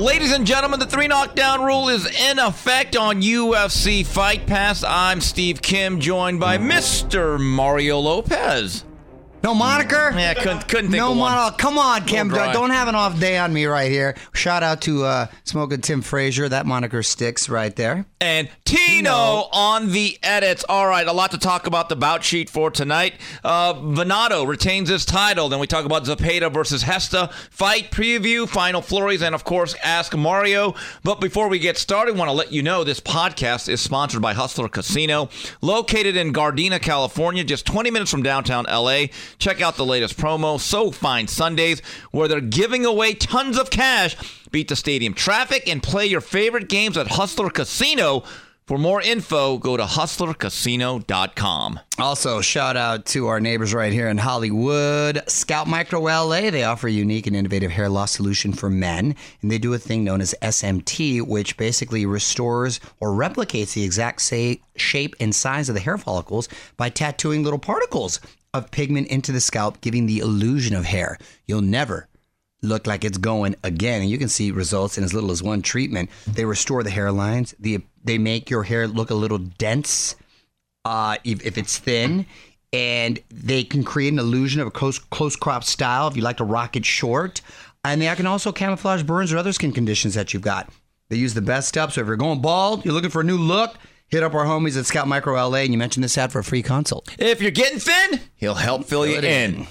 Ladies and gentlemen, the three knockdown rule is in effect on UFC Fight Pass. I'm Steve Kim, joined by Mr. Mario Lopez. No moniker? Yeah, couldn't, couldn't think no of one. moniker. Come on, Kim. dry. Don't have an off day on me right here. Shout out to uh, Smoking Tim Frazier. That moniker sticks right there. And Tino, on the edits. All right, a lot to talk about the bout sheet for tonight. Uh, Venado retains his title. Then we talk about Zepeda versus Gesta. Fight preview, final flurries, and of course, Ask Mario. But before we get started, want to let you know this podcast is sponsored by Hustler Casino, located in Gardena, California, just 20 minutes from downtown LA. Check out the latest promo, So Fine Sundays, where they're giving away tons of cash. Beat the stadium traffic and play your favorite games at Hustler Casino. For more info, go to hustlercasino.com. Also, shout out to our neighbors right here in Hollywood. Scalp Micro LA. They offer a unique and innovative hair loss solution for men. And they do a thing known as SMP, which basically restores or replicates the exact say, shape and size of the hair follicles by tattooing little particles of pigment into the scalp, giving the illusion of hair. You'll never look like it's going again. And you can see results in as little as one treatment. They restore the hairlines. The, they make your hair look a little dense uh, if, if it's thin. And they can create an illusion of a close, close crop style if you like to rock it short. And they can also camouflage burns or other skin conditions that you've got. They use the best stuff. So if you're going bald, you're looking for a new look, hit up our homies at Scalp Micro LA and you mention this ad for a free consult. If you're getting thin, he'll help fill you Fill in. in.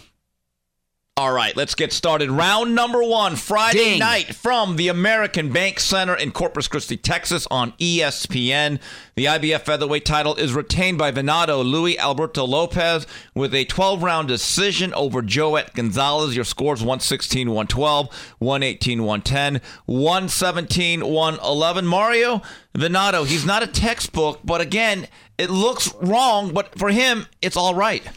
All right, let's get started. Round number one, Friday Ding. night from the American Bank Center in Corpus Christi, Texas on ESPN. The IBF featherweight title is retained by Venado Luis Alberto Lopez with a 12 round decision over Joet Gonzalez. Your scores 116 112, 118 110, 117 111. Mario Venado, he's not a textbook, but again, it looks wrong, but for him, it's all right.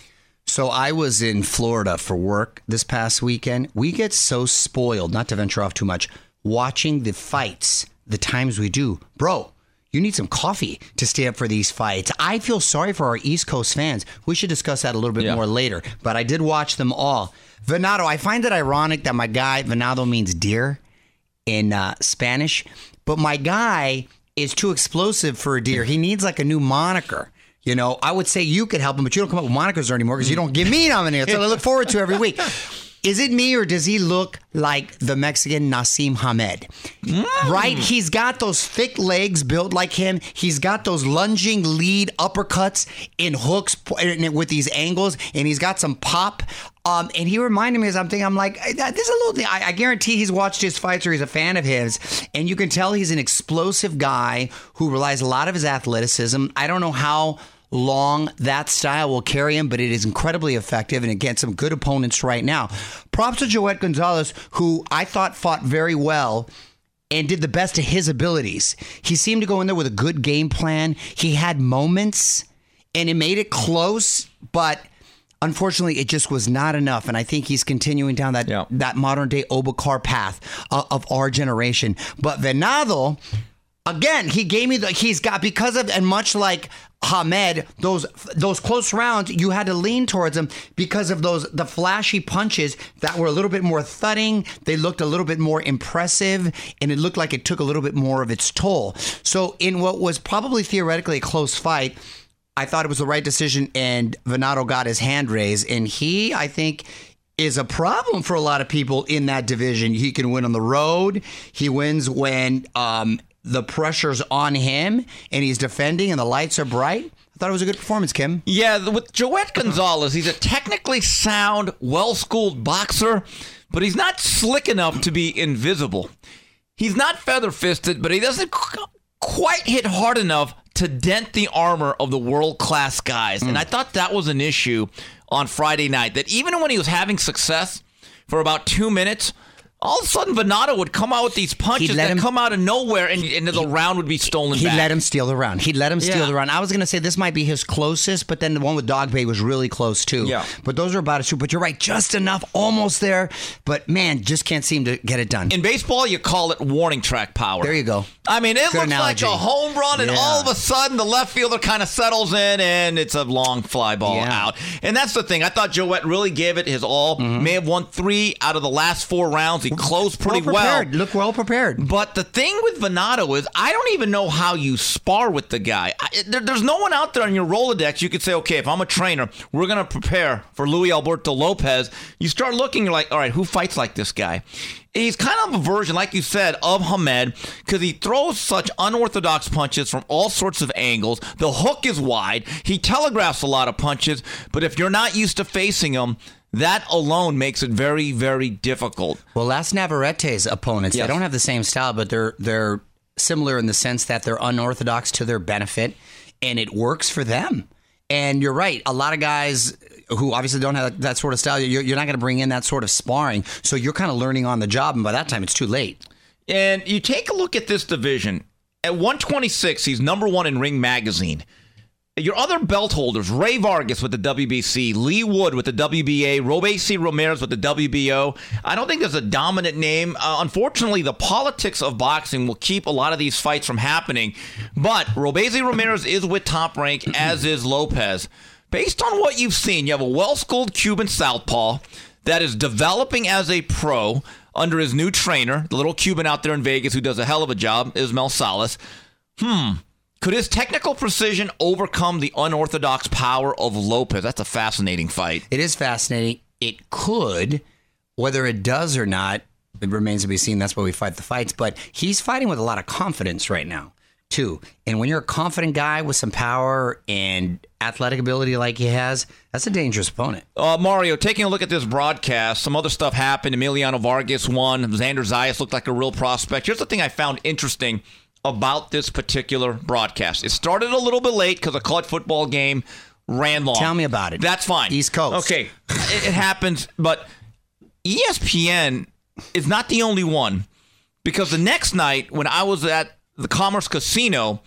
So I was in Florida for work this past weekend. We get so spoiled, not to venture off too much, watching the fights the times we do. Bro, you need some coffee to stay up for these fights. I feel sorry for our East Coast fans. We should discuss that a little bit Yeah. more later, but I did watch them all. Venado, I find it ironic that my guy, Venado means deer in uh, Spanish, but my guy is too explosive for a deer. He needs like a new moniker. You know, I would say you could help him, but you don't come up with monikers anymore because you don't give me nominated. So I look forward to every week. Is it me or does he look like the Mexican Naseem Hamed? Right? He's got those thick legs built like him. He's got those lunging lead uppercuts in hooks and with these angles, and he's got some pop. Um, and he reminded me of something. I'm like, this is a little thing. I, I guarantee he's watched his fights or he's a fan of his, and you can tell he's an explosive guy who relies a lot of his athleticism. I don't know how long that style will carry him, but it is incredibly effective and against some good opponents right now. Props to Joet Gonzalez, who I thought fought very well and did the best of his abilities. He seemed to go in there with a good game plan. He had moments and it made it close, but unfortunately it just was not enough and I think he's continuing down that Yeah. that modern day Obakar path uh, of our generation. But Venado again, he gave me the he's got because of and much like Hamed, those those close rounds, you had to lean towards him because of those the flashy punches that were a little bit more thudding. They looked a little bit more impressive, and it looked like it took a little bit more of its toll. So, in what was probably theoretically a close fight, I thought it was the right decision, and Venado got his hand raised, and he, I think. Is a problem for a lot of people in that division. He can win on the road. He wins when um, the pressure's on him and he's defending and the lights are bright. I thought it was a good performance, Kim. Yeah, with Joet Gonzalez, he's a technically sound, well schooled boxer, but he's not slick enough to be invisible. He's not feather fisted, but he doesn't qu- quite hit hard enough to dent the armor of the world class guys. And hmm. I thought that was an issue on Friday night. That even when he was having success for about two minutes, all of a sudden Venado would come out with these punches that him- come out of nowhere and, and the round would be stolen He back. let him steal the round. He let him steal Yeah. the round. I was going to say this might be his closest, but then the one with Dogboe was really close too. Yeah. But those are about as two. But you're right, just enough, almost there. But man, just can't seem to get it done. in baseball, you call it warning track power. There you go. I mean, it Good looks analogy. like a home run, and Yeah. all of a sudden the left fielder kind of settles in, and it's a long fly ball Yeah. out. And that's the thing. I thought Joet really gave it his all. Mm-hmm. May have won three out of the last four rounds. He closed pretty well. prepared. Look well prepared. But the thing with Venado is, I don't even know how you spar with the guy. I, there, there's no one out there on your Rolodex you could say, okay, if I'm a trainer, we're going to prepare for Luis Alberto Lopez. You start looking, you're like, all right, who fights like this guy? He's kind of a version, like you said, of Hamed because he throws such unorthodox punches from all sorts of angles. The hook is wide. He telegraphs a lot of punches, but if you're not used to facing him, that alone makes it very, very difficult. Well, Las Navarrete's opponents, Yes. they don't have the same style, but they're they're similar in the sense that they're unorthodox to their benefit, and it works for them. And you're right. A lot of guys who obviously don't have that sort of style, you're, you're not going to bring in that sort of sparring. So you're kind of learning on the job, and by that time, it's too late. And you take a look at this division. At 126, he's number one in Ring Magazine. Your other belt holders, Rey Vargas with the WBC, Leigh Wood with the WBA, Robeisy Ramirez with the WBO. I don't think there's a dominant name. Uh, unfortunately, the politics of boxing will keep a lot of these fights from happening. But Robeisy Ramirez is with Top Rank, as is Lopez. Based on what you've seen, you have a well schooled Cuban southpaw that is developing as a pro under his new trainer, the little Cuban out there in Vegas who does a hell of a job, Ismael Salas. Hmm. Could his technical precision overcome the unorthodox power of Lopez? That's a fascinating fight. It is fascinating. It could, whether it does or not, it remains to be seen. That's why we fight the fights. But he's fighting with a lot of confidence right now, too. And when you're a confident guy with some power and athletic ability like he has, that's a dangerous opponent. Uh, Mario, taking a look at this broadcast, some other stuff happened. Emiliano Vargas won. Xander Zayas looked like a real prospect. Here's the thing I found interesting about this particular broadcast. It started a little bit late because a college football game ran long. Tell me about it. That's fine. East Coast. Okay, it, it happens, but ESPN is not the only one because the next night when I was at the Commerce Casino,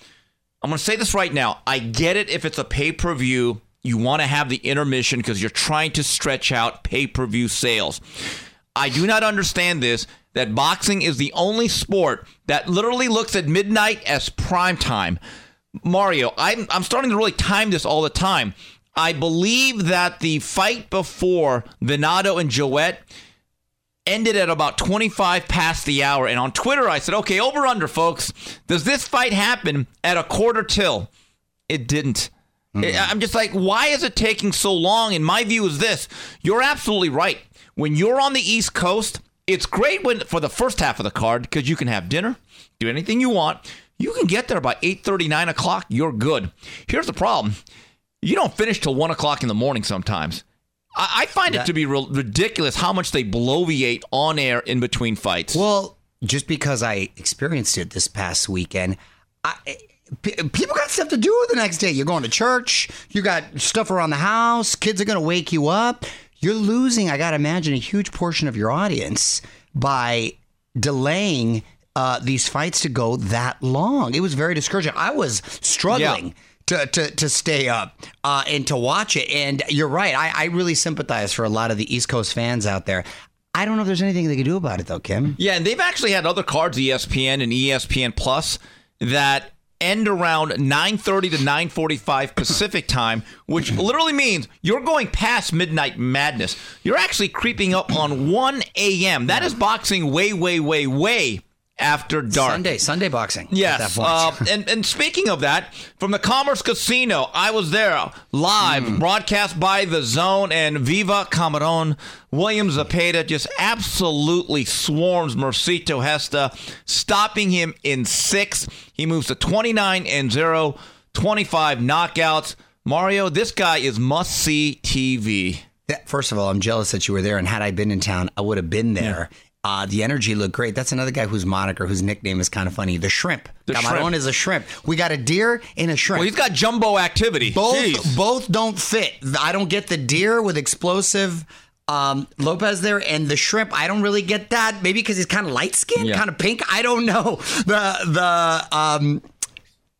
I'm going to say this right now. I get it if it's a pay per view, you want to have the intermission because you're trying to stretch out pay per view sales. I do not understand this that boxing is the only sport that literally looks at midnight as prime time. Mario, I'm, I'm starting to really time this all the time. I believe that the fight before Venado and Joet ended at about 25 past the hour. And on Twitter, I said, okay, over under, folks. Does this fight happen at a quarter till? It didn't. Hmm. I- I'm just like, why is it taking so long? And my view is this you're absolutely right. When you're on the East Coast, it's great when for the first half of the card because you can have dinner, do anything you want. You can get there by 8:30, 9 o'clock. You're good. Here's the problem: you don't finish till one o'clock in the morning sometimes. I, I find it to be real ridiculous how much they bloviate on air in between fights. Well, just because I experienced it this past weekend, I, p- people got stuff to do the next day. You're going to church, you got stuff around the house, kids are going to wake you up. You're losing, I got to imagine, a huge portion of your audience by delaying uh, these fights to go that long. It was very discouraging. I was struggling. To, to, to stay up uh, and to watch it. And you're right. I, I really sympathize for a lot of the East Coast fans out there. I don't know if there's anything they can do about it, though, Kim. Yeah, and they've actually had other cards, ESPN and ESPN Plus, that end around 9:30 to 9:45 Pacific time, which literally means you're going past midnight madness. You're actually creeping up on 1 a.m. That is boxing way, way, way, way after dark. Sunday, Sunday boxing. Yes. Uh, and, and speaking of that, from the Commerce Casino, I was there live, Hmm. broadcast by DAZN and Viva Cameron. William Zepeda just absolutely swarms Mercito Gesta, stopping him in six. He moves to 29 and 0, 25 knockouts. Mario, this guy is must see TV. Yeah, First of all, I'm jealous that you were there, and had I been in town, I would have been there. Uh, the energy looked great. That's another guy whose moniker, whose nickname is kind of funny. The Shrimp. The Cameron Shrimp. is a shrimp. We got a deer and a shrimp. Well, he's got jumbo activity. both Jeez. both don't fit. I don't get the deer with explosive um, Lopez there, and the shrimp. I don't really get that. Maybe because he's kind of light skinned, Yeah. kind of pink. I don't know the the um,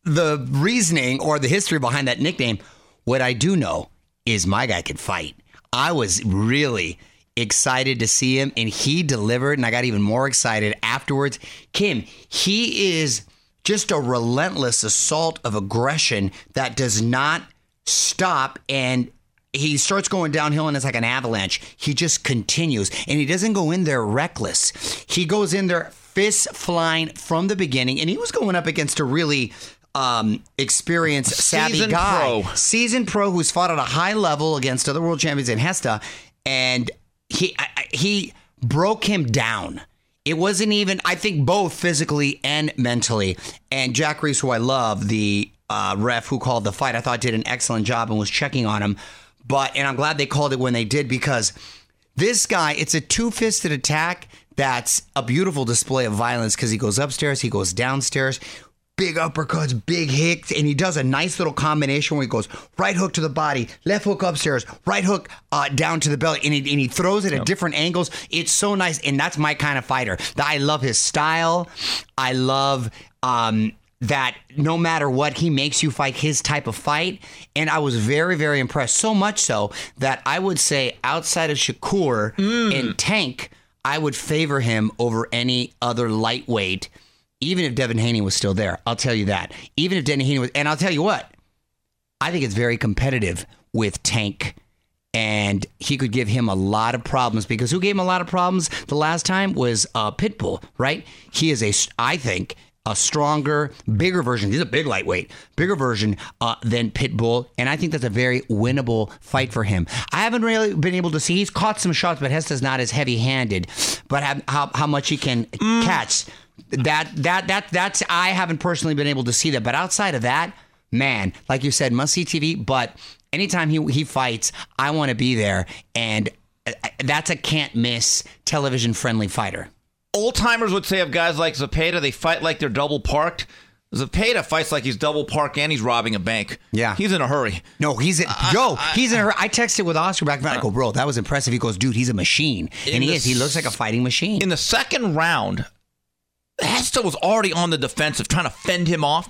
the reasoning or the history behind that nickname. What I do know is my guy could fight. I was really excited to see him, and he delivered, and I got even more excited afterwards. Kim, he is just a relentless assault of aggression that does not stop and he starts going downhill and it's like an avalanche. He just continues and he doesn't go in there reckless. He goes in there fists flying from the beginning and he was going up against a really um, experienced, savvy Seasoned guy, pro. seasoned pro who's fought at a high level against other world champions in Gesta, and he he broke him down. It wasn't even, I think, both physically and mentally. And Jack Reese, who I love, the uh, ref who called the fight, I thought did an excellent job and was checking on him. But, and I'm glad they called it when they did because this guy, it's a two fisted attack that's a beautiful display of violence because he goes upstairs, he goes downstairs. Big uppercuts, big hits, and he does a nice little combination where he goes right hook to the body, left hook upstairs, right hook uh, down to the belly, and he, and he throws it at different angles. It's so nice, and that's my kind of fighter. I love his style. I love um, that no matter what, he makes you fight his type of fight. And I was very, very impressed. So much so that I would say outside of Shakur and Tank, I would favor him over any other lightweight, even if Devin Haney was still there. I'll tell you that. Even if Devin Haney was, and I'll tell you what, I think it's very competitive with Tank. And he could give him a lot of problems because who gave him a lot of problems the last time was uh, Pitbull, right? He is a, I think, a stronger, bigger version. He's a big lightweight, bigger version uh, than Pitbull, and I think that's a very winnable fight for him. I haven't really been able to see. He's caught some shots, but Gesta's not as heavy-handed. But how, how, how much he can catch that that that that's I haven't personally been able to see that. But outside of that, man, like you said, must see TV. But anytime he he fights, I want to be there, and uh, that's a can't miss television friendly fighter. Old timers would say of guys like Zepeda, they fight like they're double parked. Zepeda fights like he's double parked and he's robbing a bank. Yeah. He's in a hurry. No, he's in, yo, he's in her. I texted with Oscar back then. I go, bro, that was impressive. He goes, dude, he's a machine, and he the is. He looks like a fighting machine. In the second round, Gesta was already on the defensive, trying to fend him off.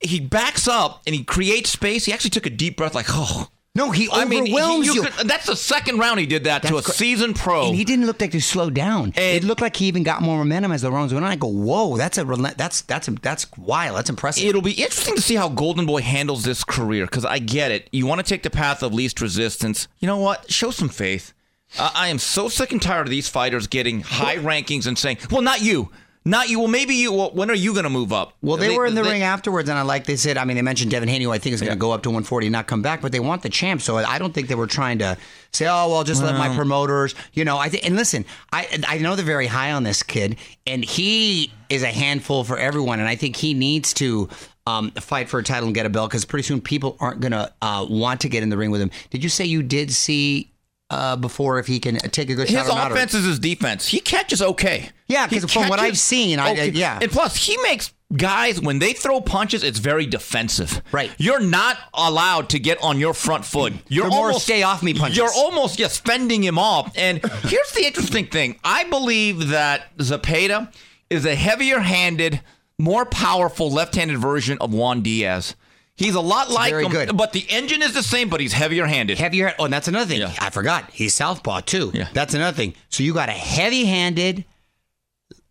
He backs up and he creates space. He actually took a deep breath, like, oh. no, he I mean, he- overwhelms you you. could- that's the second round he did that to a That's seasoned pro. And he didn't look like he slowed down. it looked like he even got more momentum as the rounds went on. I go, whoa, that's a relent- that's that's that's wild. That's impressive. It'll be interesting to see how Golden Boy handles this career because I get it. You want to take the path of least resistance. You know what? Show some faith. Uh, I am so sick and tired of these fighters getting high rankings and saying, "Well, not you, not you. Well, maybe you. Well, when are you going to move up?" Well, they, were in the ring afterwards, and I like they said. I mean, they mentioned Devin Haney, who I think is going to go up to 140 and not come back, but they want the champ. So I don't think they were trying to say, "Oh, well, just let my promoters." You know, I think. And listen, I I know they're very high on this kid, and he is a handful for everyone, and I think he needs to. Um, fight for a title and get a belt because pretty soon people aren't gonna uh, want to get in the ring with him. Did you say you did see uh, before if he can take a good shot His not? or- offense is his defense. He catches okay. Yeah, He 'cause from what I've seen, I- I- yeah. And plus, he makes guys when they throw punches, it's very defensive. Right. You're not allowed to get on your front foot. You're They're almost stay off me punches. You're almost yes fending him off. And here's the interesting thing: I believe that Zepeda is a heavier-handed, more powerful left-handed version of Juan Diaz. He's a lot like very him, good. but the engine is the same, but he's heavier-handed. Heavier. Oh, and that's another thing. Yeah. I forgot. He's southpaw too. Yeah. That's another thing. So you got a heavy-handed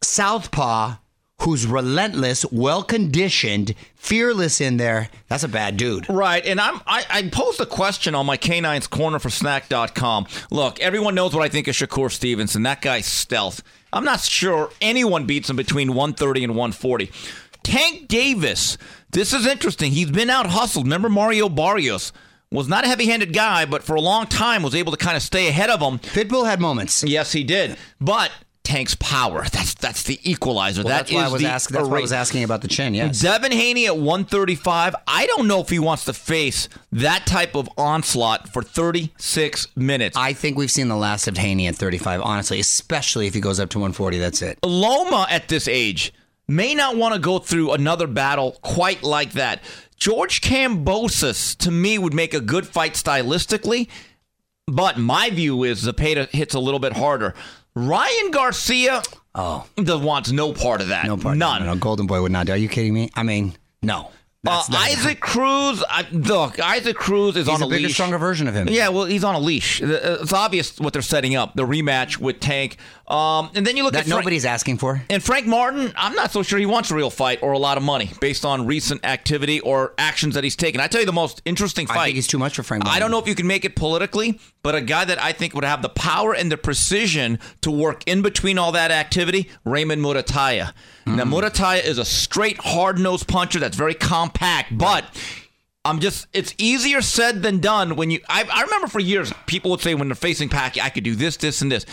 southpaw who's relentless, well-conditioned, fearless in there. That's a bad dude. Right, and I'm I, I posed a question on my Canines Corner for Snack.com. Look, everyone knows what I think of Shakur Stevenson. That guy's stealth. I'm not sure anyone beats him between 130 and 140. Tank Davis. This is interesting. He's been out hustled. Remember Mario Barrios was not a heavy-handed guy, but for a long time was able to kind of stay ahead of him. Pitbull had moments. Yes, he did. But Tank's power. That's that's the equalizer. Well, That that's why I was asking. That's why I was asking about the chin. Yes. Devin Haney at 135. I don't know if he wants to face that type of onslaught for 36 minutes. I think we've seen the last of Haney at 35. Honestly, especially if he goes up to 140. That's it. Loma at this age may not want to go through another battle quite like that. George Kambosos, to me, would make a good fight stylistically, but my view is Zepeda hits a little bit harder. Ryan Garcia Oh, does, wants no part of that. no part. None. No, no, Golden Boy would not do. Are you kidding me? I mean, no. Uh, Isaac Cruz, I, look, Isaac Cruz is He's on a a, bigger, leash. stronger version of him. Yeah, well, he's on a leash. Uh, It's obvious what they're setting up. The rematch with Tank. Um, and then you look That at Frank- nobody's asking for. and Frank Martin, I'm not so sure he wants a real fight or a lot of money based on recent activity or actions that he's taken. I tell you the most interesting fight. I think he's too much for Frank. I don't know if you can make it politically, but a guy that I think would have the power and the precision to work in between all that activity, Raymond Muratalla. Now, Mm. Muratalla is a straight, hard nosed puncher that's very compact, but. I'm just, it's easier said than done when you. I, I remember for years, people would say when they're facing Pacquiao, I could do this, this, and this.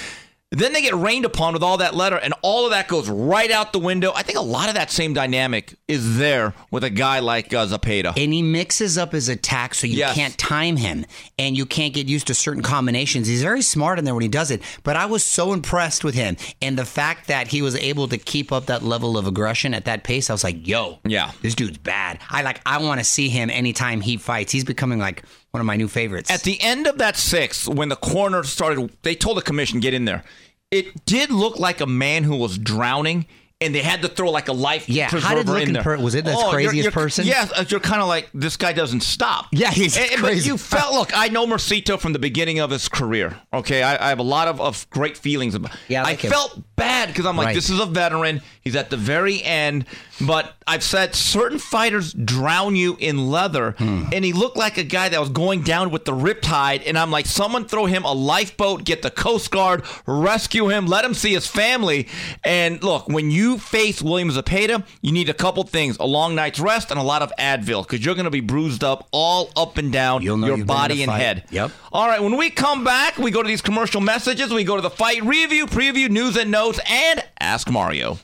Then they get rained upon with all that letter, and all of that goes right out the window. I think a lot of that same dynamic is there with a guy like uh, Zepeda. And he mixes up his attack so you Yes. can't time him and you can't get used to certain combinations. He's very smart in there when he does it. But I was so impressed with him. And the fact that he was able to keep up that level of aggression at that pace, I was like, yo, Yeah. this dude's bad. I like I want to see him anytime he fights. He's becoming like one of my new favorites. At the end of that sixth, when the corner started, they told the commission, get in there. It did look like a man who was drowning. And they had to throw like a life Yeah, how preserver did there. per- was it this you're- craziest you're- person? Yeah, uh, you're kind of like this guy doesn't stop. Yeah, he's And- and- But you felt. Look, I know Mercito from the beginning of his career. Okay, I, I have a lot of, of great feelings about. Yeah, I I, like him. felt bad because I'm like, Right. this is a veteran. He's at the very end. But I've said certain fighters drown you in leather, Hmm. and he looked like a guy that was going down with the riptide. And I'm like, someone throw him a lifeboat, get the Coast Guard, rescue him, let him see his family. And look, when you face William Zepeda, you need a couple things: a long night's rest and a lot of Advil, because you're going to be bruised up all up and down your you've been in body and head. Yep. All right, when we come back, we go to these commercial messages, we go to the fight review, preview, news and notes, and Ask Mario.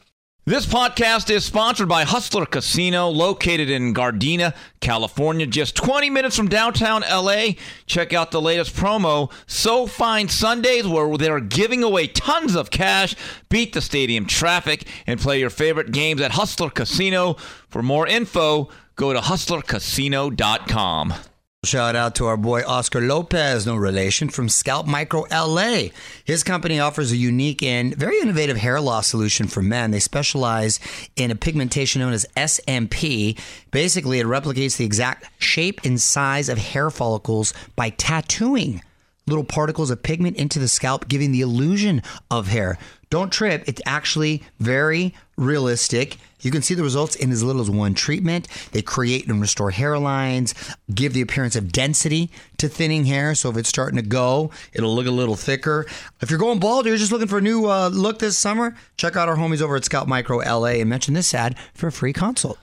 This podcast is sponsored by Hustler Casino, located in Gardena, California, just 20 minutes from downtown LA. Check out the latest promo, So Fine Sundays, where they're giving away tons of cash. Beat the stadium traffic and play your favorite games at Hustler Casino. For more info, go to hustlercasino.com. Shout out to our boy Oscar Lopez, no relation, from Scalp Micro LA. His company offers a unique and very innovative hair loss solution for men. They specialize in a pigmentation known as SMP. Basically, it replicates the exact shape and size of hair follicles by tattooing little particles of pigment into the scalp, giving the illusion of hair. Don't trip, it's actually very realistic. You can see the results in as little as one treatment. They create and restore hairlines, give the appearance of density to thinning hair. So if it's starting to go, it'll look a little thicker. If you're going bald or you're just looking for a new uh, look this summer, check out our homies over at Scalp Micro LA and mention this ad for a free consult.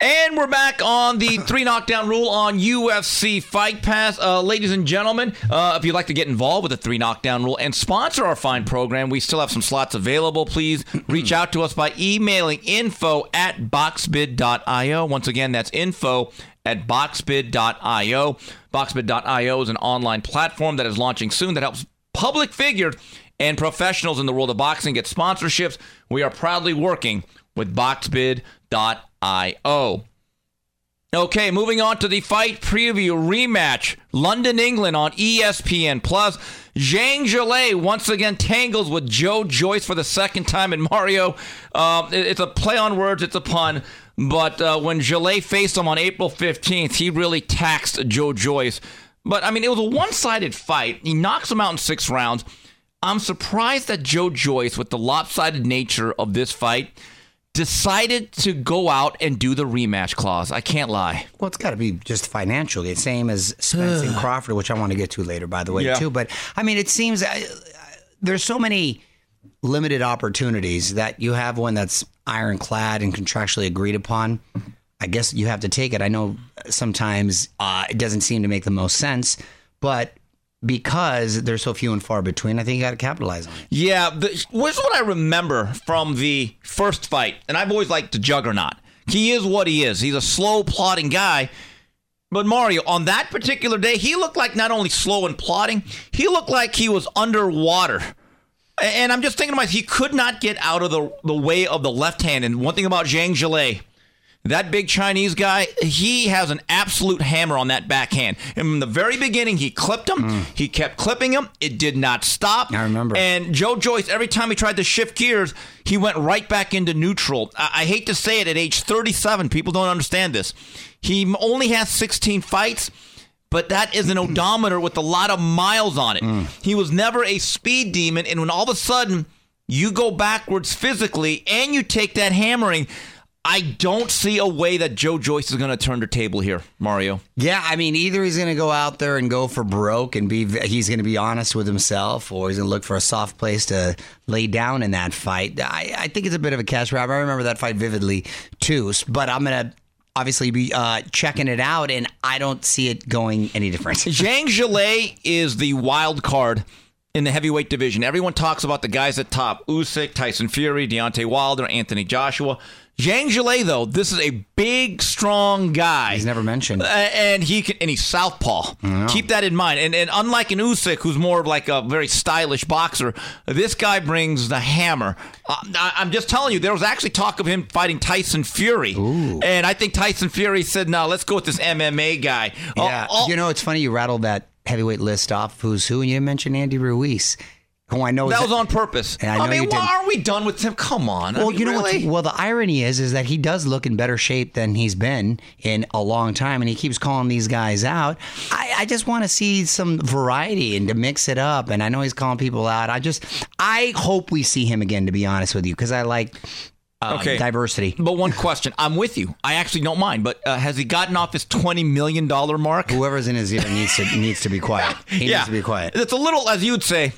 And we're back on the three knockdown rule on UFC Fight Pass. Uh, ladies and gentlemen, uh, if you'd like to get involved with the three knockdown rule and sponsor our fine program, we still have some slots available. Please reach out to us by emailing info at boxbid.io. Once again, that's info at boxbid.io. Boxbid.io is an online platform that is launching soon that helps public figures and professionals in the world of boxing get sponsorships. We are proudly working with boxbid.io. Okay, moving on to the fight preview rematch. London, England on ESPN Plus. Zhang Zhilei once again tangles with Joe Joyce for the second time in Mario. It- it's a play on words, it's a pun. But uh, when Zhilei faced him on April 15th, he really taxed Joe Joyce. But I mean, it was a one sided fight. He knocks him out in six rounds. I'm surprised that Joe Joyce, with the lopsided nature of this fight, decided to go out and do the rematch clause. I can't lie. Well, it's got to be just financially. The same as Spence and Crawford, which I want to get to later, by the way, Yeah. too. But I mean, it seems uh, there's so many limited opportunities that you have one that's ironclad and contractually agreed upon. I guess you have to take it. I know sometimes uh, it doesn't seem to make the most sense, but because they're so few and far between, I think you got to capitalize on it. Yeah, the, here's what I remember from the first fight, and I've always liked the Juggernaut. He is what he is. He's a slow, plodding guy. But Mario, on that particular day, he looked like not only slow and plodding, he looked like he was underwater. And I'm just thinking to myself, he could not get out of the, the way of the left hand. And one thing about Zhang Zhilei, that big Chinese guy, he has an absolute hammer on that backhand. And from the very beginning, he clipped him. Hmm. He kept clipping him. It did not stop. I remember. And Joe Joyce, every time he tried to shift gears, he went right back into neutral. I, I hate to say it, at age 37, people don't understand this. He only has 16 fights. But that is an odometer with a lot of miles on it. Hmm. He was never a speed demon, and when all of a sudden you go backwards physically, and you take that hammering. I don't see a way that Joe Joyce is going to turn the table here, Mario. Yeah, I mean, either he's going to go out there and go for broke and be he's going to be honest with himself, or he's going to look for a soft place to lay down in that fight. I, I think it's a bit of a cash grab. I remember that fight vividly too, but I'm going to obviously be uh, checking it out, and I don't see it going any different. Zhang Zhilei is the wild card in the heavyweight division. Everyone talks about the guys at top: Usyk, Tyson Fury, Deontay Wilder, Anthony Joshua. Zhang Zhilei, though, this is a big, strong guy. He's never mentioned, and he can, and he's southpaw. Keep that in mind. And, and unlike an Usyk, who's more of like a very stylish boxer, this guy brings the hammer. Uh, I, I'm just telling you, there was actually talk of him fighting Tyson Fury, Ooh. and I think Tyson Fury said, "No, let's go with this MMA guy." yeah, Uh, you know, it's funny you rattled that heavyweight list off. Who's who? And you didn't mention Andy Ruiz, who I know that is was on purpose. And I I, mean, why are we done with him? Come on. I Well, mean, you know really? what? Well, the irony is, is that he does look in better shape than he's been in a long time, and he keeps calling these guys out. I, I just want to see some variety and to mix it up. And I know he's calling people out. I just, I hope we see him again. To be honest with you, because I like um, Okay. diversity. But one question, I'm with you. I actually don't mind. But uh, has he gotten off his twenty million dollar mark? Whoever's in his ear needs to needs to be quiet. He needs to be quiet. It's a little, as you'd say,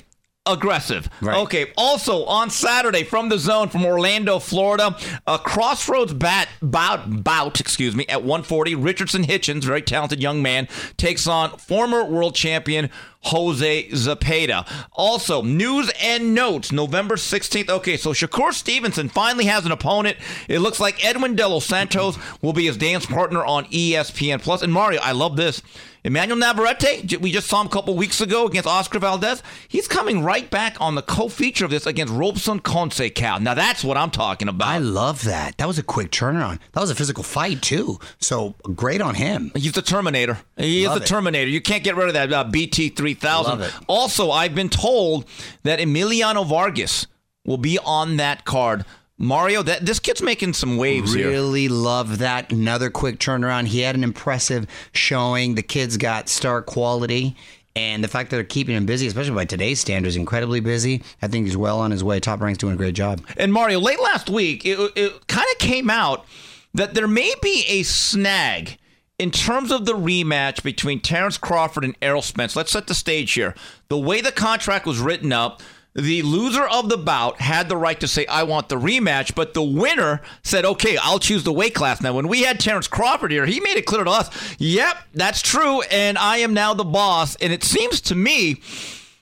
aggressive. Right. Okay. Also on Saturday from DAZN from Orlando, Florida, a crossroads bat bout bout, excuse me, at 140. Richardson Hitchens, very talented young man, takes on former world champion Jose Zepeda. Also, news and notes, November 16th. Okay, so Shakur Stevenson finally has an opponent. It looks like Edwin De Los Santos will be his dance partner on ESPN Plus. And Mario, I love this. Emmanuel Navarrete, we just saw him a couple weeks ago against Oscar Valdez. He's coming right back on the co-feature of this against Robson Conceição. Now that's what I'm talking about. I love that. That was a quick turnaround. That was a physical fight too. So great on him. He's the Terminator. He Love is the it. Terminator. You can't get rid of that uh, BT 3000. Also, I've been told that Emiliano Vargas will be on that card. Mario, that this kid's making some waves here. Really love that. Another quick turnaround. He had an impressive showing. The kid's got star quality. And the fact that they're keeping him busy, especially by today's standards, incredibly busy. I think he's well on his way. Top Rank's doing a great job. And Mario, late last week, it, it kind of came out that there may be a snag in terms of the rematch between Terrence Crawford and Errol Spence. Let's set the stage here. The way the contract was written up, the loser of the bout had the right to say, I want the rematch, but the winner said, okay, I'll choose the weight class. Now, when we had Terrence Crawford here, he made it clear to us, yep, that's true, and I am now the boss. And it seems to me,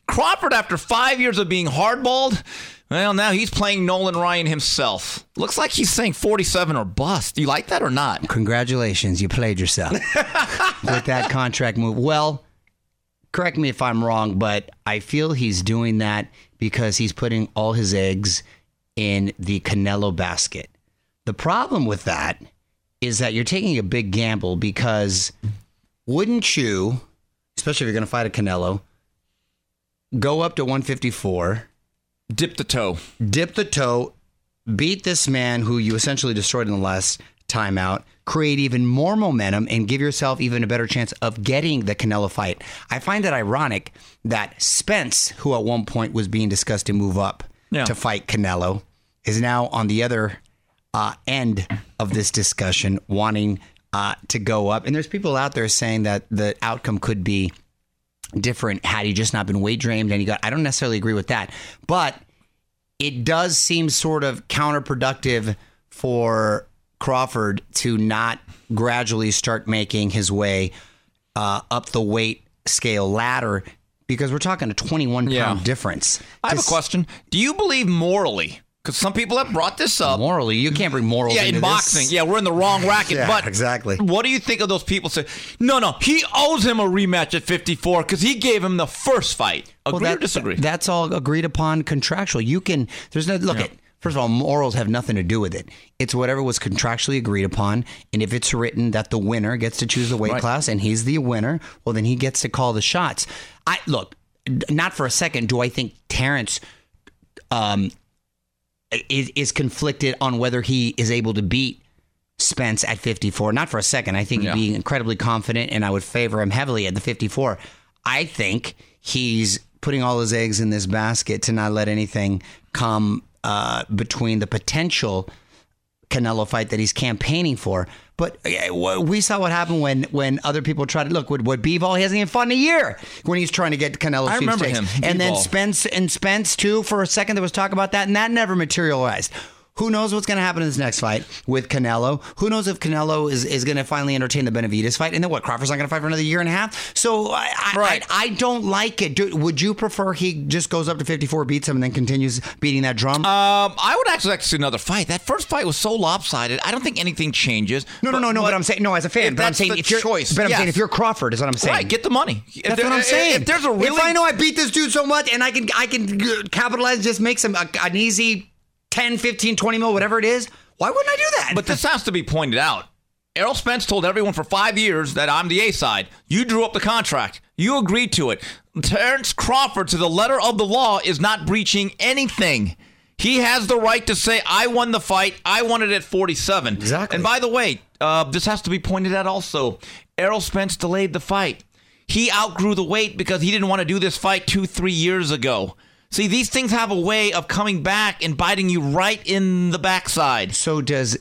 Crawford, after five years of being hardballed, well, now he's playing Nolan Ryan himself. Looks like he's saying 47 or bust. Do you like that or not? Congratulations, you played yourself with that contract move. Well, correct me if I'm wrong, but I feel he's doing that because he's putting all his eggs in the Canelo basket. The problem with that is that you're taking a big gamble because wouldn't you, especially if you're going to fight a Canelo, go up to 154? Dip the toe. dip the toe, beat this man who you essentially destroyed in the last timeout, create even more momentum, and give yourself even a better chance of getting the Canelo fight. I find it ironic that Spence, who at one point was being discussed to move up Yeah. to fight Canelo, is now on the other uh, end of this discussion, wanting uh, to go up. And there's people out there saying that the outcome could be different had he just not been weight drained and he got I don't necessarily agree with that. But it does seem sort of counterproductive for Crawford to not gradually start making his way uh, up the weight scale ladder because we're talking a 21 pound Yeah. difference. I have a question. Do you believe morally? Because some people have brought this up. Morally, you can't bring morals Yeah, into in this. boxing. Yeah, we're in the wrong racket. Yeah, but exactly. What do you think of those people say, no, no, he owes him a rematch at 54 because he gave him the first fight? Agree Well, or disagree? That's all agreed upon contractual. You can. There's no look at. First of all, morals have nothing to do with it. It's whatever was contractually agreed upon, and if it's written that the winner gets to choose the weight Right. class and he's the winner, well then he gets to call the shots. I look, not for a second do I think Terrence um, is, is conflicted on whether he is able to beat Spence at 54. Not for a second. I think Yeah. he'd be incredibly confident, and I would favor him heavily at the 54. I think he's putting all his eggs in this basket to not let anything come uh, between the potential Canelo fight that he's campaigning for. But we saw what happened when when other people tried to look. With what Bivol, he hasn't even fought in a year when he's trying to get Canelo. I remember him, And then Spence and Spence too. For a second, there was talk about that, and that never materialized. Who knows what's going to happen in this next fight with Canelo? Who knows if Canelo is, is going to finally entertain the Benavidez fight? And then what? Crawford's not going to fight for another year and a half. So I, I, Right. I, I don't like it. Do, would you prefer he just goes up to 54, beats him, and then continues beating that drum? Um, I would actually like to see another fight. That first fight was so lopsided. I don't think anything changes. no, no, no, no. But I'm saying no as a fan. But I'm saying if you're choice, But I'm saying if you're Crawford, is what I'm saying. right, get the money. If That's what I'm saying. If there's a really if I know I beat this dude so much and I can I can capitalize, just make some uh, an easy 10, 15, 20 mil, whatever it is. Why wouldn't I do that? But this has to be pointed out. Errol Spence told everyone for five years that I'm the A side. You drew up the contract. You agreed to it. Terrence Crawford, to the letter of the law, is not breaching anything. He has the right to say, I won the fight. I won it at 47. Exactly. And by the way, uh, this has to be pointed out also. Errol Spence delayed the fight. He outgrew the weight because he didn't want to do this fight two, three years ago. See, these things have a way of coming back and biting you right in the backside. so does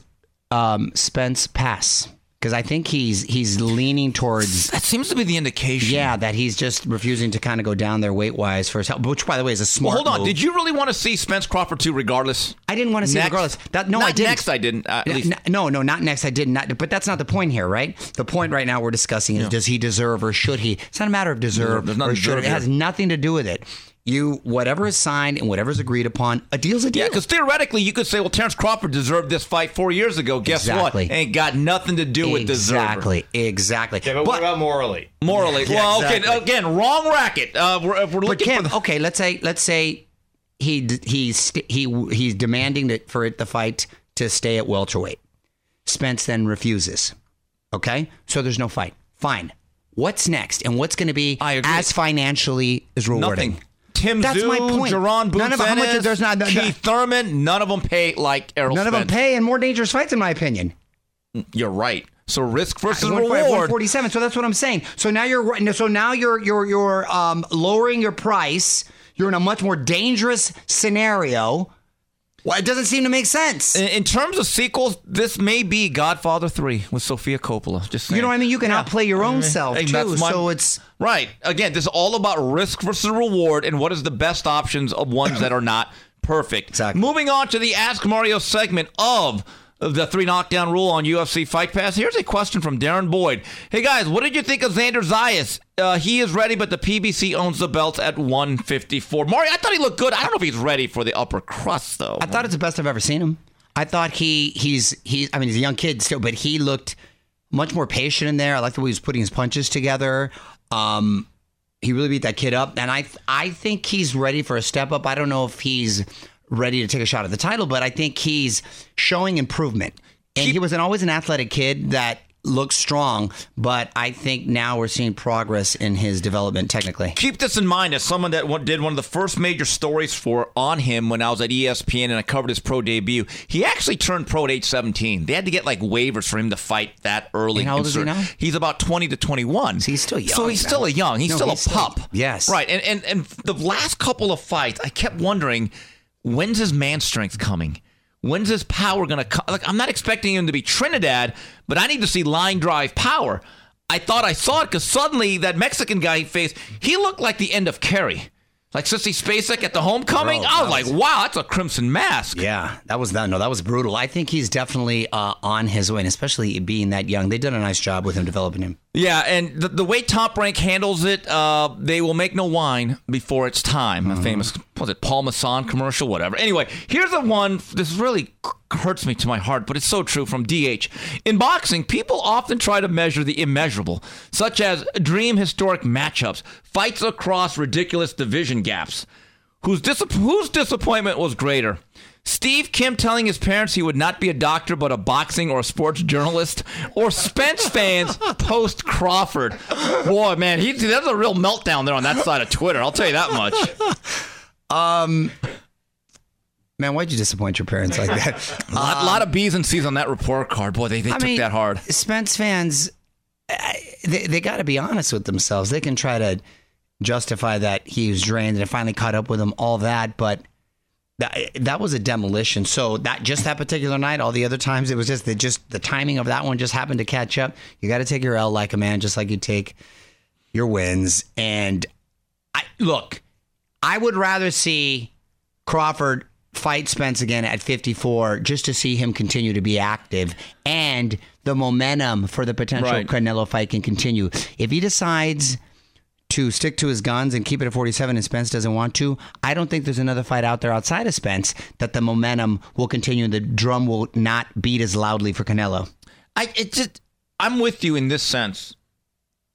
um, Spence pass? Because I think he's he's leaning towards That seems to be the indication. yeah that he's just refusing to kind of go down there weight wise for his health. Which by the way is a smart. Well, hold on. move. Did you really want to see Spence Crawford too, regardless? I didn't want to see Next? regardless. That no, Not I didn't. Next, I didn't. Uh, at N- least. n- No, no, not next. I did not. But that's not the point here, right? The point right now we're discussing is does he deserve or should he? It's not a matter of deserve There's nothing or should. deserve It has nothing to do with it. You whatever is signed and whatever is agreed upon, a deal's a deal. Yeah, because theoretically, you could say, well, Terrence Crawford deserved this fight four years ago. Guess Exactly. what? Ain't got nothing to do with deserve. exactly, exactly. Yeah, but, what about morally? Morally. Yeah, well, okay, again, wrong racket. Uh, we're, if we're But looking Kim, for the. okay, let's say let's say he d- he's he he's demanding that for it the fight to stay at welterweight. Spence then refuses. Okay, so there's no fight. Fine. What's next, and what's going to be as financially as rewarding? Nothing. Tim That's Zoo, my point. Jaron None of- how much Boots-Ennis, there's not- Keith Thurman, none of them pay like Errol None of them Spence. pay, in more dangerous fights, in my opinion. You're right. So risk versus One reward. 147. So that's what I'm saying. So now you're so now you're you're you're um, lowering your price. You're in a much more dangerous scenario. Well, it doesn't seem to make sense. In, in terms of sequels, this may be Godfather 3 with Sofia Coppola. Just saying. You know what I mean? You can outplay your own self Hey, too. my- so it's Right. Again, this is all about risk versus reward and what is the best options of ones that are not perfect. Exactly. Moving on to the Ask Mario segment of the three knockdown rule on UFC Fight Pass. Here's a question from Darren Boyd. Hey guys, what did you think of Xander Zayas? Uh, he is ready, but the PBC owns the belt at 154. Mario, I thought he looked good. I don't know if he's ready for the upper crust though. I thought it's the best I've ever seen him. I thought he he's he. I mean, he's a young kid still, but he looked much more patient in there. I like the way he was putting his punches together. Um, he really beat that kid up, and I I think he's ready for a step up. I don't know if he's ready to take a shot at the title, but I think he's showing improvement. And he was an, always an athletic kid that looked strong, but I think now we're seeing progress in his development technically. keep this in mind as someone that did one of the first major stories for on him when I was at ESPN and I covered his pro debut. He actually turned pro at age 17. They had to get like waivers for him to fight that early. And how old is he now? He's about 20 to 21. So he's still young, So he's man. still a young. He's No, still he's a still- pup. yes. Right. And, and and the last couple of fights, I kept wondering, when's his man strength coming? When's his power going to come? Like, I'm not expecting him to be Trinidad, but I need to see line drive power. I thought I saw it because suddenly that Mexican guy he faced, he looked like the end of Carrie. Like Sissy Spacek at the homecoming. Bro, I was that like, wow, that's a crimson mask. Yeah, that was that. No, that was brutal. I think he's definitely uh, on his way, and especially being that young. They did a nice job with him developing him. Yeah, and the, the way Top Rank handles it, uh, they will make no wine before it's time. A famous, was it Paul Masson commercial, whatever. Anyway, here's the one. This really hurts me to my heart, but it's so true from DH. In boxing, people often try to measure the immeasurable, such as dream historic matchups, fights across ridiculous division gaps. Whose, dis- whose disappointment was greater? Steve Kim telling his parents he would not be a doctor but a boxing or a sports journalist, or Spence fans post Crawford. Boy, man, he there's a real meltdown there on that side of Twitter. I'll tell you that much. Um. Man, why'd you disappoint your parents like that? A lot, lot of B's and C's on that report card. Boy, they, they took that hard. Spence fans, they, they got to be honest with themselves. They can try to justify that he was drained and it finally caught up with him, all that, but that, that was a demolition. So that just that particular night, all the other times it was just the just the timing of that one just happened to catch up. You got to take your L like a man, just like you take your wins. And I look, I would rather see Crawford fight Spence again at 54 just to see him continue to be active and the momentum for the potential Right. Canelo fight can continue. If he decides to stick to his guns and keep it at 47 and Spence doesn't want to, I don't think there's another fight out there outside of Spence that the momentum will continue and the drum will not beat as loudly for Canelo. I it just I'm with you in this sense.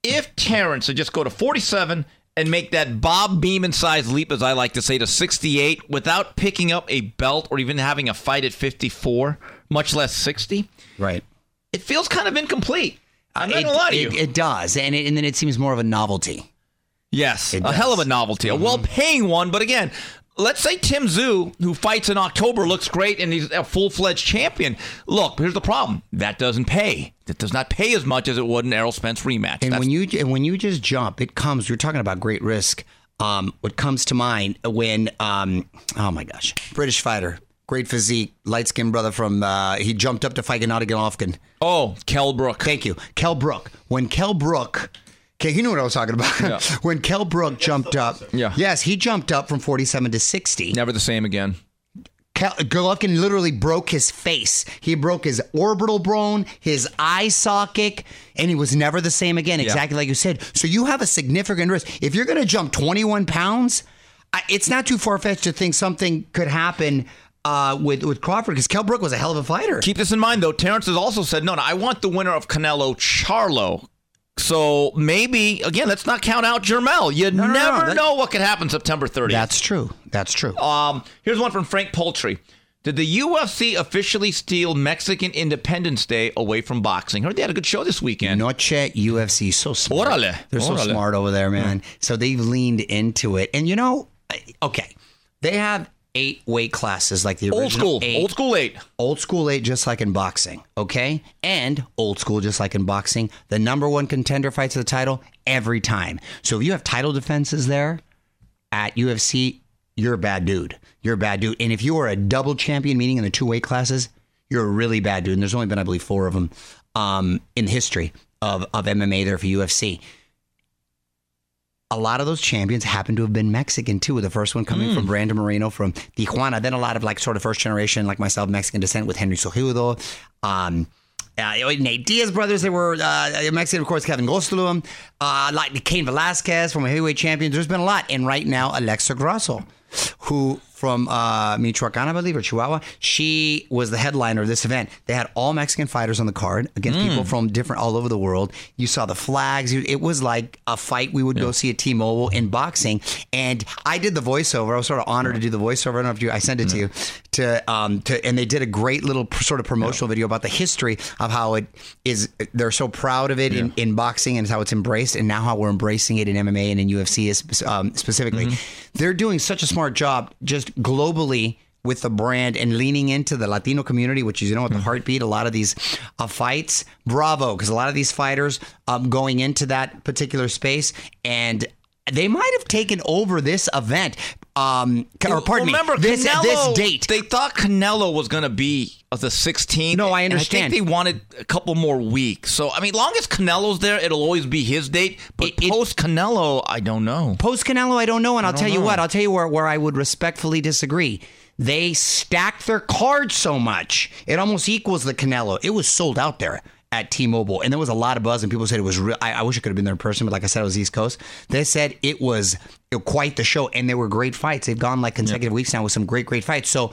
If Terrence would just go to 47 and make that Bob Beamon size leap, as I like to say, to 68 without picking up a belt or even having a fight at 54, much less 60, Right. it feels kind of incomplete. I'm uh, not It, gonna lie to it, you. it does. And, it, and then it seems more of a novelty. Yes, a hell of a does. Mm-hmm. novelty, a well-paying one. But again, let's say Tim Tszyu, who fights in October, looks great and he's a full-fledged champion. Look, here's the problem: that doesn't pay. That does not pay as much as it would an Errol Spence rematch. And That's- when you and when you just jump, it comes. You're talking about great risk. Um, what comes to mind when um, oh my gosh, British fighter, great physique, light skinned brother from uh, he jumped up to fight Gennady Golovkin. oh, Kell Brook. Thank you, Kell Brook. When Kell Brook. Okay, he knew what I was talking about. Yeah. when Kell Brook jumped up, Yeah. yes, he jumped up from 47 to 60. Never the same again. Kel- Golovkin literally broke his face. He broke his orbital bone, his eye socket, and he was never the same again. Exactly like you said. So you have a significant risk. If you're going to jump 21 pounds, I, it's not too far fetched to think something could happen uh, with with Crawford because Kell Brook was a hell of a fighter. Keep this in mind, though. Terrence has also said, no, no, I want the winner of Canelo Charlo. So maybe again, let's not count out Jermel. You no, no, never that- know what could happen September 30th. That's true. That's true. Um, here's one from Frank Poultry. Did the UFC officially steal Mexican Independence Day away from boxing? Heard they had a good show this weekend. Noche UFC so smart. Órale, They're so smart over there, man. So they've leaned into it, and you know, okay, they have eight weight classes like the old school, eight. old school eight. Old school eight, just like in boxing, okay? And old school, just like in boxing, the number one contender fights for the title every time. So if you have title defenses there at UFC, you're a bad dude. You're a bad dude. And if you are a double champion, meaning in the two weight classes, you're a really bad dude. And there's only been, I believe, four of them um, in the history of, of MMA there for UFC. A lot of those champions happen to have been Mexican too. The first one coming from Brandon Moreno from Tijuana. Then a lot of like sort of first generation, like myself, Mexican descent with Henry Cejudo. Um, uh, Nate Diaz brothers, they were uh, Mexican, of course, Kevin Gastelum, uh, like Cain Velasquez from a heavyweight champion. There's been a lot. And right now, Alexa Grasso, who from uh, Michoacan, I believe, or Chihuahua, she was the headliner of this event. They had all Mexican fighters on the card against people from different all over the world. You saw the flags. It was like a fight we would go see at T-Mobile in boxing. And I did the voiceover. I was sort of honored to do the voiceover. I don't know if you, I sent it to you to, um, to, and they did a great little sort of promotional video about the history of how it is. They're so proud of it in, in boxing and how it's embraced, and now how we're embracing it in MMA and in UFC is, um, specifically. They're doing such a smart job just globally with the brand and leaning into the Latino community, which is, you know, with the heartbeat, a lot of these uh, fights. Bravo, because a lot of these fighters um, going into that particular space and they might have taken over this event. Um, or pardon Remember, me, this, Canelo, this date. They thought Canelo was going to be of the 16th. No, I understand. I think they wanted a couple more weeks. So, I mean, long as Canelo's there, it'll always be his date. But It- post Canelo, I don't know. Post Canelo, I don't know, and I'll tell you what. I'll tell you where, where I would respectfully disagree. They stacked their cards so much, it almost equals the Canelo. It was sold out there at T-Mobile, and there was a lot of buzz, and people said it was real. I, I wish I could have been there in person, but like I said, it was East Coast. They said it was quite the show, and they were great fights. They've gone like consecutive weeks now with some great, great fights. So.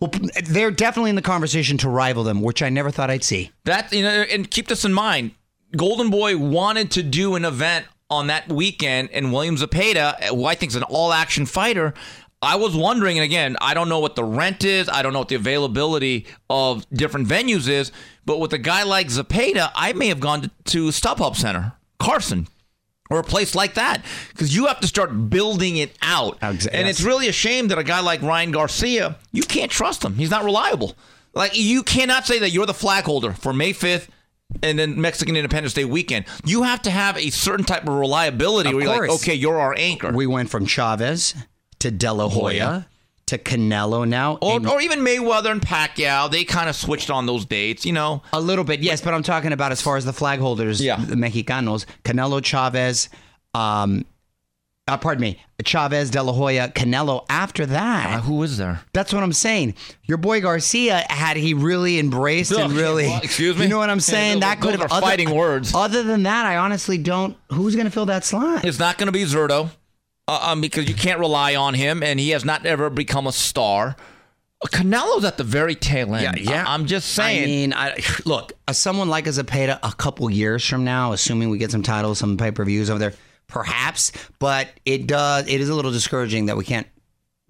Well, they're definitely in the conversation to rival them, which I never thought I'd see. That you know, and keep this in mind. Golden Boy wanted to do an event on that weekend, and William Zepeda, uh, who I think is an all-action fighter. I was wondering, and again, I don't know what the rent is. I don't know what the availability of different venues is. But with a guy like Zapata, I may have gone to, to StubHub Center, Carson, or a place like that, because you have to start building it out. And it's really a shame that a guy like Ryan Garcia, you can't trust him. He's not reliable. Like you cannot say that you're the flag holder for May 5th and then Mexican Independence Day weekend. You have to have a certain type of reliability Of where you're like, okay, you're our anchor. We went from Chavez to De La Hoya to Canelo now. or, or even Mayweather and Pacquiao, they kind of switched on those dates, you know. a little bit, yes, but I'm talking about as far as the flag holders, Yeah. the Mexicanos, Canelo Chavez, um, uh, pardon me, Chavez, De La Hoya, Canelo. After that, who is there? That's what I'm saying. Your boy Garcia had he really embraced and really. well, excuse me? You know what I'm saying? that could have are other- fighting words. Other than that, I honestly don't. Who's going to fill that slot? It's not going to be Zurdo uh, um, because you can't rely on him, and he has not ever become a star. Uh, Canelo's at the very tail end. Yeah, I, am just saying. I mean, I, look, uh, someone like a Zepeda a couple years from now, assuming we get some titles, some pay per views over there, perhaps. But it does. It is a little discouraging that we can't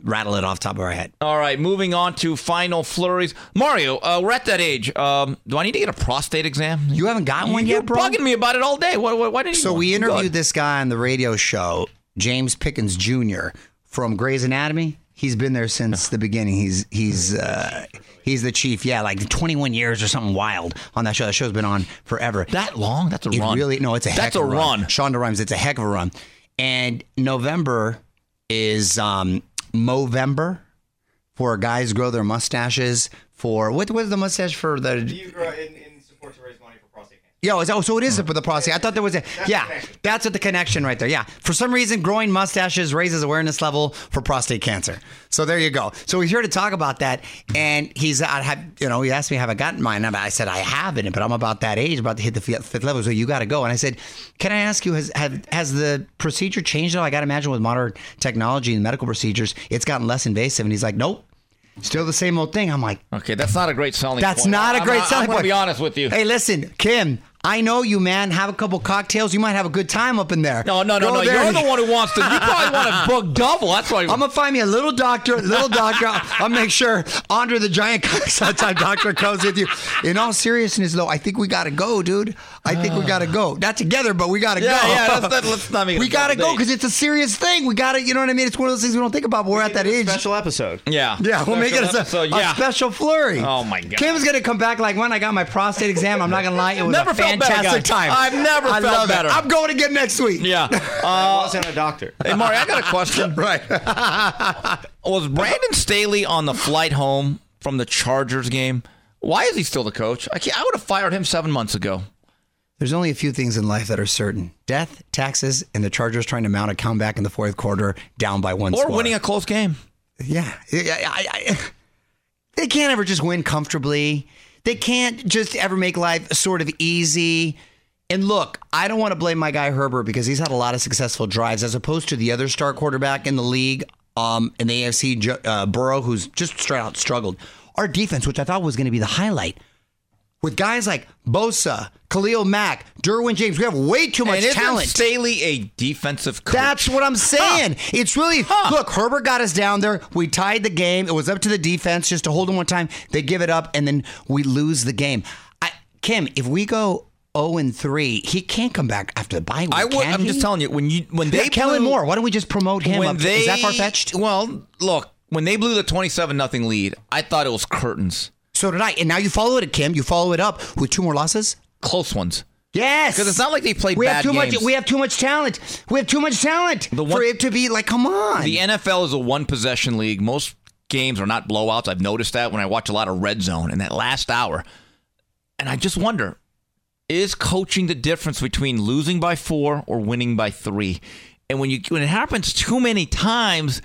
rattle it off the top of our head. All right, moving on to final flurries. Mario, uh, we're at that age. Um, do I need to get a prostate exam? You haven't got one You're yet, bro. bugging me about it all day. Why, why, why didn't you? So we interviewed this guy on the radio show, James Pickens Jr. from Grey's Anatomy. He's been there since the beginning. He's he's uh, he's the chief. Yeah, like 21 years or something wild on that show. That show's been on forever. That long? That's a It run. really no, it's a heck That's of a a run. Shonda Rhimes, it's a heck of a run. And November is um Movember for guys grow their mustaches for what was the mustache for the You grow in, in support to raise money for prostate cancer. Yo, is- oh, so it is for the prostate. I thought there was a yeah. connection. That's what the connection right there. Yeah, for some reason, growing mustaches raises awareness level for prostate cancer. So there you go. So he's here to talk about that, and he's I have you know he asked me have I gotten mine. And I said I haven't, but I'm about that age, about to hit the fifth level. So you got to go. And I said, can I ask you has have, has the procedure changed? at all? I got to imagine with modern technology and medical procedures, it's gotten less invasive. And he's like, nope. Still the same old thing. I'm like, Okay, that's not a great selling that's point. not a great I'm, selling I'm gonna be honest with you. Hey, listen, Kim. I know you, man. Have a couple cocktails. You might have a good time up in there. No, no, no, Go no. You're and- the one who wants to. You probably want to book double. That's why. I'm gonna find me a little doctor, little doctor. I'll, I'll make sure Andre the Giant type doctor comes with you. In all seriousness, though, I think we gotta go, dude. I think we gotta go. Not together, but we gotta Yeah, go. yeah, let's not- let's not make it we a gotta go because it's a serious thing. We gotta, you know what I mean? It's one of those things we don't think about. But we're at that age. Special episode. yeah. Yeah, we'll make it Special a, episode, a yeah. special flurry. Oh, my God. Kim's gonna come back like when I got my prostate exam. I'm not gonna lie, it was Never a felt better, fantastic time. I've never I felt love it. better. I'm going again next week. Yeah. I Uh, wasn't a doctor. hey, Mari, I got a question. Right. Was Brandon Staley on the flight home from the Chargers game? Why is he still the coach? I, can't, I would have fired him seven months ago. There's only a few things in life that are certain: death, taxes, and the Chargers trying to mount a comeback in the fourth quarter, down by one Or score. winning a close game. Yeah, I, I, I, they can't ever just win comfortably. They can't just ever make life sort of easy. And look, I don't want to blame my guy Herbert because he's had a lot of successful drives as opposed to the other star quarterback in the league, um, in the AFC, uh, Burrow, who's just straight out struggled. Our defense, which I thought was going to be the highlight, with guys like Bosa, Khalil Mack, Derwin James, we have way too much talent. Staley a defensive coach? That's what I'm saying. It's really Huh. look. Herbert got us down there. We tied the game. It was up to the defense just to hold them one time. They give it up, and then we lose the game. I, Kim, if we go 0 and three, he can't come back after the bye week. I would, I'm he? just telling you when you when Yeah, they Kellen blew- Moore. Why don't we just promote him? Up? they Is that far fetched? Well, look, when they blew the 27 nothing lead, I thought it was curtains, So did I. And now you follow it, Kim. You follow it up with two more losses. close ones. Yes, because it's not like they played we bad have too games. much. We have too much talent. We have too much talent The one- for it to be like, come on. The NFL is a one possession league. Most games are not blowouts. I've noticed that when I watch a lot of red zone in that last hour. And I just wonder is coaching the difference between losing by 4 or winning by 3? And when you when it happens too many times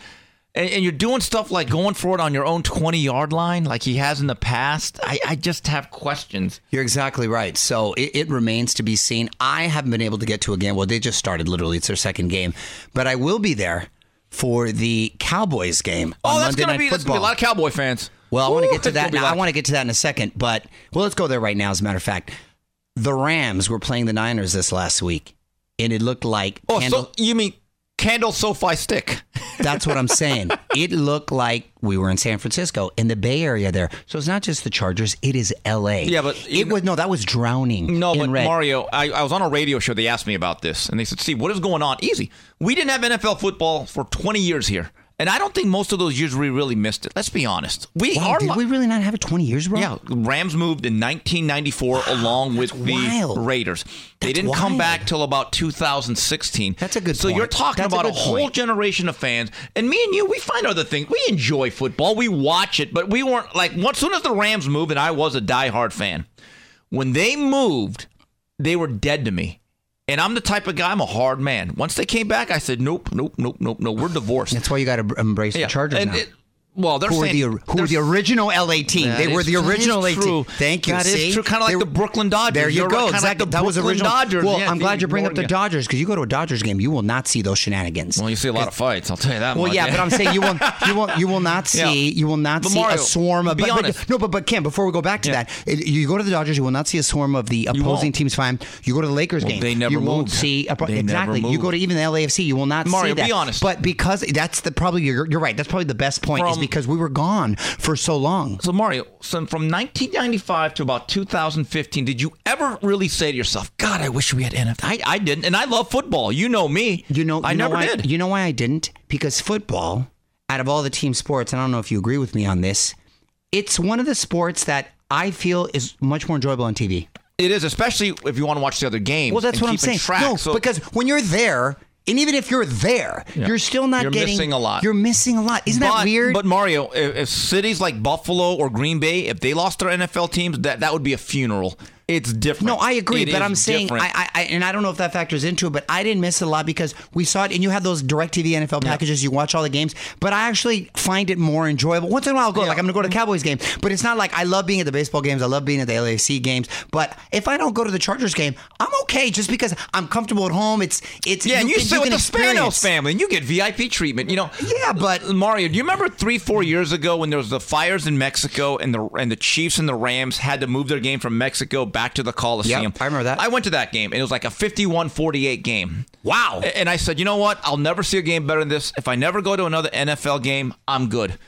and, and you're doing stuff like going for it on your own 20 yard line like he has in the past, I, I just have questions. You're exactly right. So it, it remains to be seen. I haven't been able to get to a game. Well, they just started literally. It's their second game, but I will be there for the Cowboys game oh, on Oh, that's gonna Night be that's gonna be a lot of Cowboy fans. well, I want to get to that. Now. I want to get to that in a second, but well, let's go there right now. As a matter of fact, the Rams were playing the Niners this last week, and it looked like Oh, so you mean Candle SoFi stick? That's what I'm saying. It looked like we were in San Francisco in the Bay Area there. So it's not just the Chargers; it is L.A. Yeah, but it know- was no, that was drowning. No, but red. Mario, I, I was on a radio show. They asked me about this, and they said, "See, what is going on?" Easy. We didn't have NFL football for 20 years here, And I don't think most of those years we really missed it. Let's be honest. We Wow, are did we really not have it 20 years, bro? yeah, Rams moved in 1994 along with the wild. Raiders. They That's didn't come back till about 2016. That's a good So point. you're talking That's about a, good whole point. generation of fans. And me and you, we find other things. We enjoy football. We watch it, but we weren't like once soon as the Rams moved, and I was a diehard fan. When they moved, they were dead to me. And I'm the type of guy, I'm a hard man. Once they came back, I said, nope, nope, nope, nope, no. We're divorced. That's why you got to embrace the Chargers and now. it- well, they're who were saying the who were the original LA team? They were the original LA true. team. Thank you. That is See? true. Kinda like They the Brooklyn Dodgers. There you You're go. right, kinda like the that was Brooklyn original. Dodgers. Well, Yeah, I'm glad you bring up the ignoring it. Dodgers because you go to a Dodgers game, you will not see those shenanigans. Well, you see a lot of fights. I'll tell you that. Well, much. yeah, but I'm saying you will you will you will not see Yeah. you will not But see Mario, a swarm of be but, but- honest. no, but but Kim, before we go back to Yeah. that, it- you go to the Dodgers, you will not see a swarm of the opposing team's Fine. You go to the Lakers Well, game, they never you won't see a, pro- exactly. You go to even the LAFC, you will not Mario, see that. be honest. But because that's the probably you're, you're right. That's probably the best point is From- because we were gone for so long. So Mario, so from 1995 to about 2015, did you ever really say to yourself, "God, I wish we had NFL"? I, I didn't, and I love football. You know me. You know, I know never why, did. You know why I didn't? Because football, out of all the team sports, and I don't know if you agree with me on this, it's one of the sports that I feel is much more enjoyable on TV. it is, especially if you want to watch the other games. Well, that's what I'm saying. Track. No, so, because when you're there, and even if you're there, you're still not You're getting. missing a lot. You're missing a lot. Isn't but, that weird? But Mario, if, if cities like Buffalo or Green Bay, if they lost their NFL teams, that that would be a funeral. It's different. no, I agree, It but I'm saying. I, I, and I don't know if that factors into it, but I didn't miss it a lot because we saw it, and you have those Directv NFL packages. You watch all the games, but I actually find it more enjoyable. Once in a while, I'll go. Like I'm going to go to the Cowboys game, but it's not like I love being at the baseball games. I love being at the LAC games, but if I don't go to the Chargers game, I'm okay just because I'm comfortable at home. It's it's Yeah, and you, can- sit with can the Spanos family, and you get VIP treatment. You know. Yeah, but- Mario, do you remember three, four years ago when there was the fires in Mexico, and the and the Chiefs and the Rams had to move their game from Mexico back to the Coliseum? Yep, I remember that. I went to that game, and it was like a 51-48 game. Wow. And I said, you know what? I'll never see a game better than this. If I never go to another NFL game, I'm good.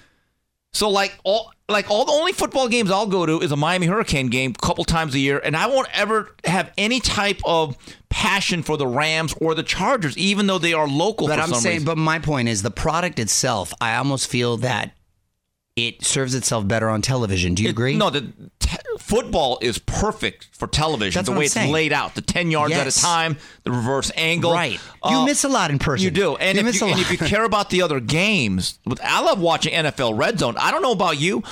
So like all like all the only football games I'll go to is a Miami Hurricane game a couple times a year, and I won't ever have any type of passion for the Rams or the Chargers, even though they are local. But I'm saying, reason. but my point is the product itself. I almost feel that it serves itself better on television. Do you agree? No, the t- football is perfect for television. That's the way it's saying. laid out, the ten yards at a time, the reverse angle. Right. You Uh, miss a lot in person. You do, and, You if miss you, and if you care about the other games, I love watching NFL Red Zone. I don't know about you.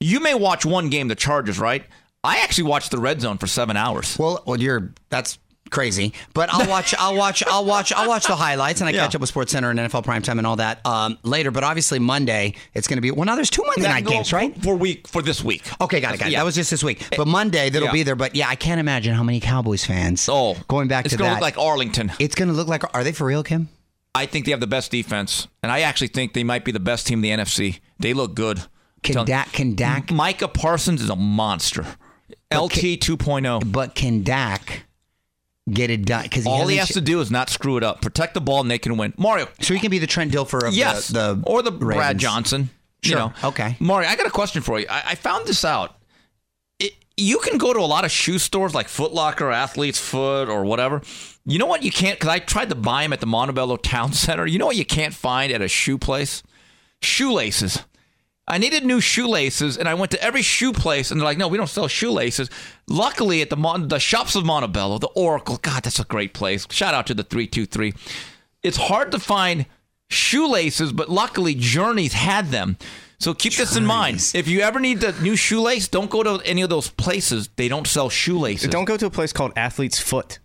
You may watch one game, the Chargers, right? I actually watched the Red Zone for seven hours. Well, well, you're that's crazy. But I'll watch, I'll watch, I'll watch, I'll watch the highlights, and I Yeah. catch up with Sports Center and NFL Primetime and all that um, later. But obviously Monday, it's going to be well. Now there's two Monday night That- games, right? For week for this week. Okay, got it, got it. Yeah. That was just this week. But Monday, that'll Yeah. be there. But yeah, I can't imagine how many Cowboys fans. Oh, going back it's to gonna that, look like Arlington. it's going to look like. Are they for real, Kim? I think they have the best defense, and I actually think they might be the best team in the NFC. They look good. Can Dak? Can Dak? Micah Parsons is a monster. LT 2.0. But can Dak get it done? Because All he has to do is not screw it up. Protect the ball, and they can win. Mario, So he can be the Trent Dilfer of yes, the, the or the Brad Ravens. Johnson. You Sure. know. Okay. Mario, I got a question for you. I, I found this out. It, you can go to a lot of shoe stores like Foot Locker, Athlete's Foot, or whatever. You know what you can't? Because I tried to buy them at the Montebello Town Center. You know what you can't find at a shoe place? Shoelaces. I needed new shoelaces, and I went to every shoe place, and they're like, "No, we don't sell shoelaces." Luckily, at the Mon- the shops of Montebello, the Oracle, God, that's a great place. Shout out to the three two three. It's hard to find shoelaces, but luckily, Journeys had them. So keep this in mind. If you ever need the new shoelace, don't go to any of those places. They don't sell shoelaces. Don't go to a place called Athlete's Foot.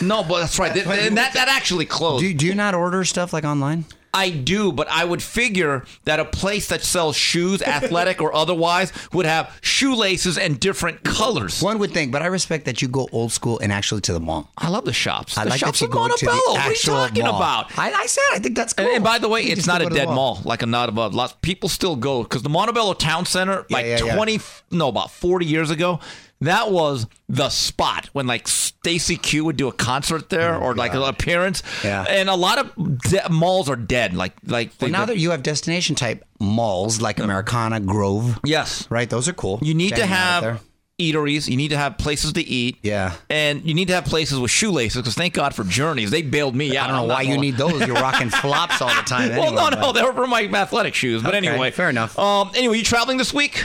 No, but that's right. Th- and that that actually closed. Do, do you not order stuff like online? I do, but I would figure that a place that sells shoes, athletic or otherwise, would have shoelaces and different colors. One would think, but I respect that you go old school and actually to the mall. I love the shops. I the like shops that you of go to the What are you talking mall. about? I, I said I think that's cool. And, and by the way, You it's not a go to the dead mall like a not above. Lots people still go because the Montebello Town Center, like yeah, yeah. twenty, no, about forty years ago, that was the spot when like Stacey Q would do a concert there or like an appearance. Oh, Yeah. and a lot of de- malls are dead. Like like they, Well, now that you have destination type malls like Americana, Grove, yes, right? Those are cool. You need to have eateries. You need to have places to eat. Yeah. And you need to have places with shoelaces because thank God for Journeys. They bailed me out. I don't know why you need those. You're rocking flops all the time. Well, anyway, no, no, but- they were for my athletic shoes. But Okay, anyway, fair enough. Um, anyway, you traveling this week?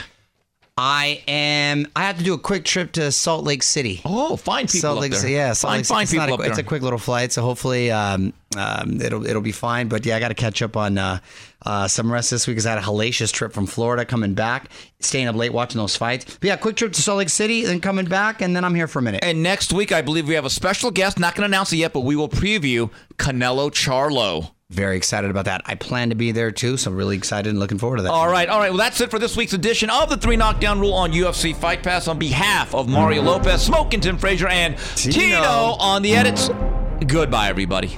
I am. I have to do a quick trip to Salt Lake City. Oh, fine people Salt up there. Yeah, Salt fine, Lake fine It's, people not up a, there. it's a quick little flight, so hopefully um, um, it'll it'll be fine. But yeah, I got to catch up on uh, uh, some rest this week. Because I had a hellacious trip from Florida, coming back, staying up late watching those fights. But yeah, quick trip to Salt Lake City, then coming back, and then I'm here for a minute. And next week, I believe we have a special guest. Not going to announce it yet, but we will preview Canelo Charlo. Very excited about that. I plan to be there too, so I'm really excited and looking forward to that. All right, all right. Well, that's it for this week's edition of the Three Knockdown Rule on UFC Fight Pass. On behalf of Mario mm-hmm. Lopez, Smoke and Tim Frazier, and Tino, Tino on the edits, goodbye, everybody.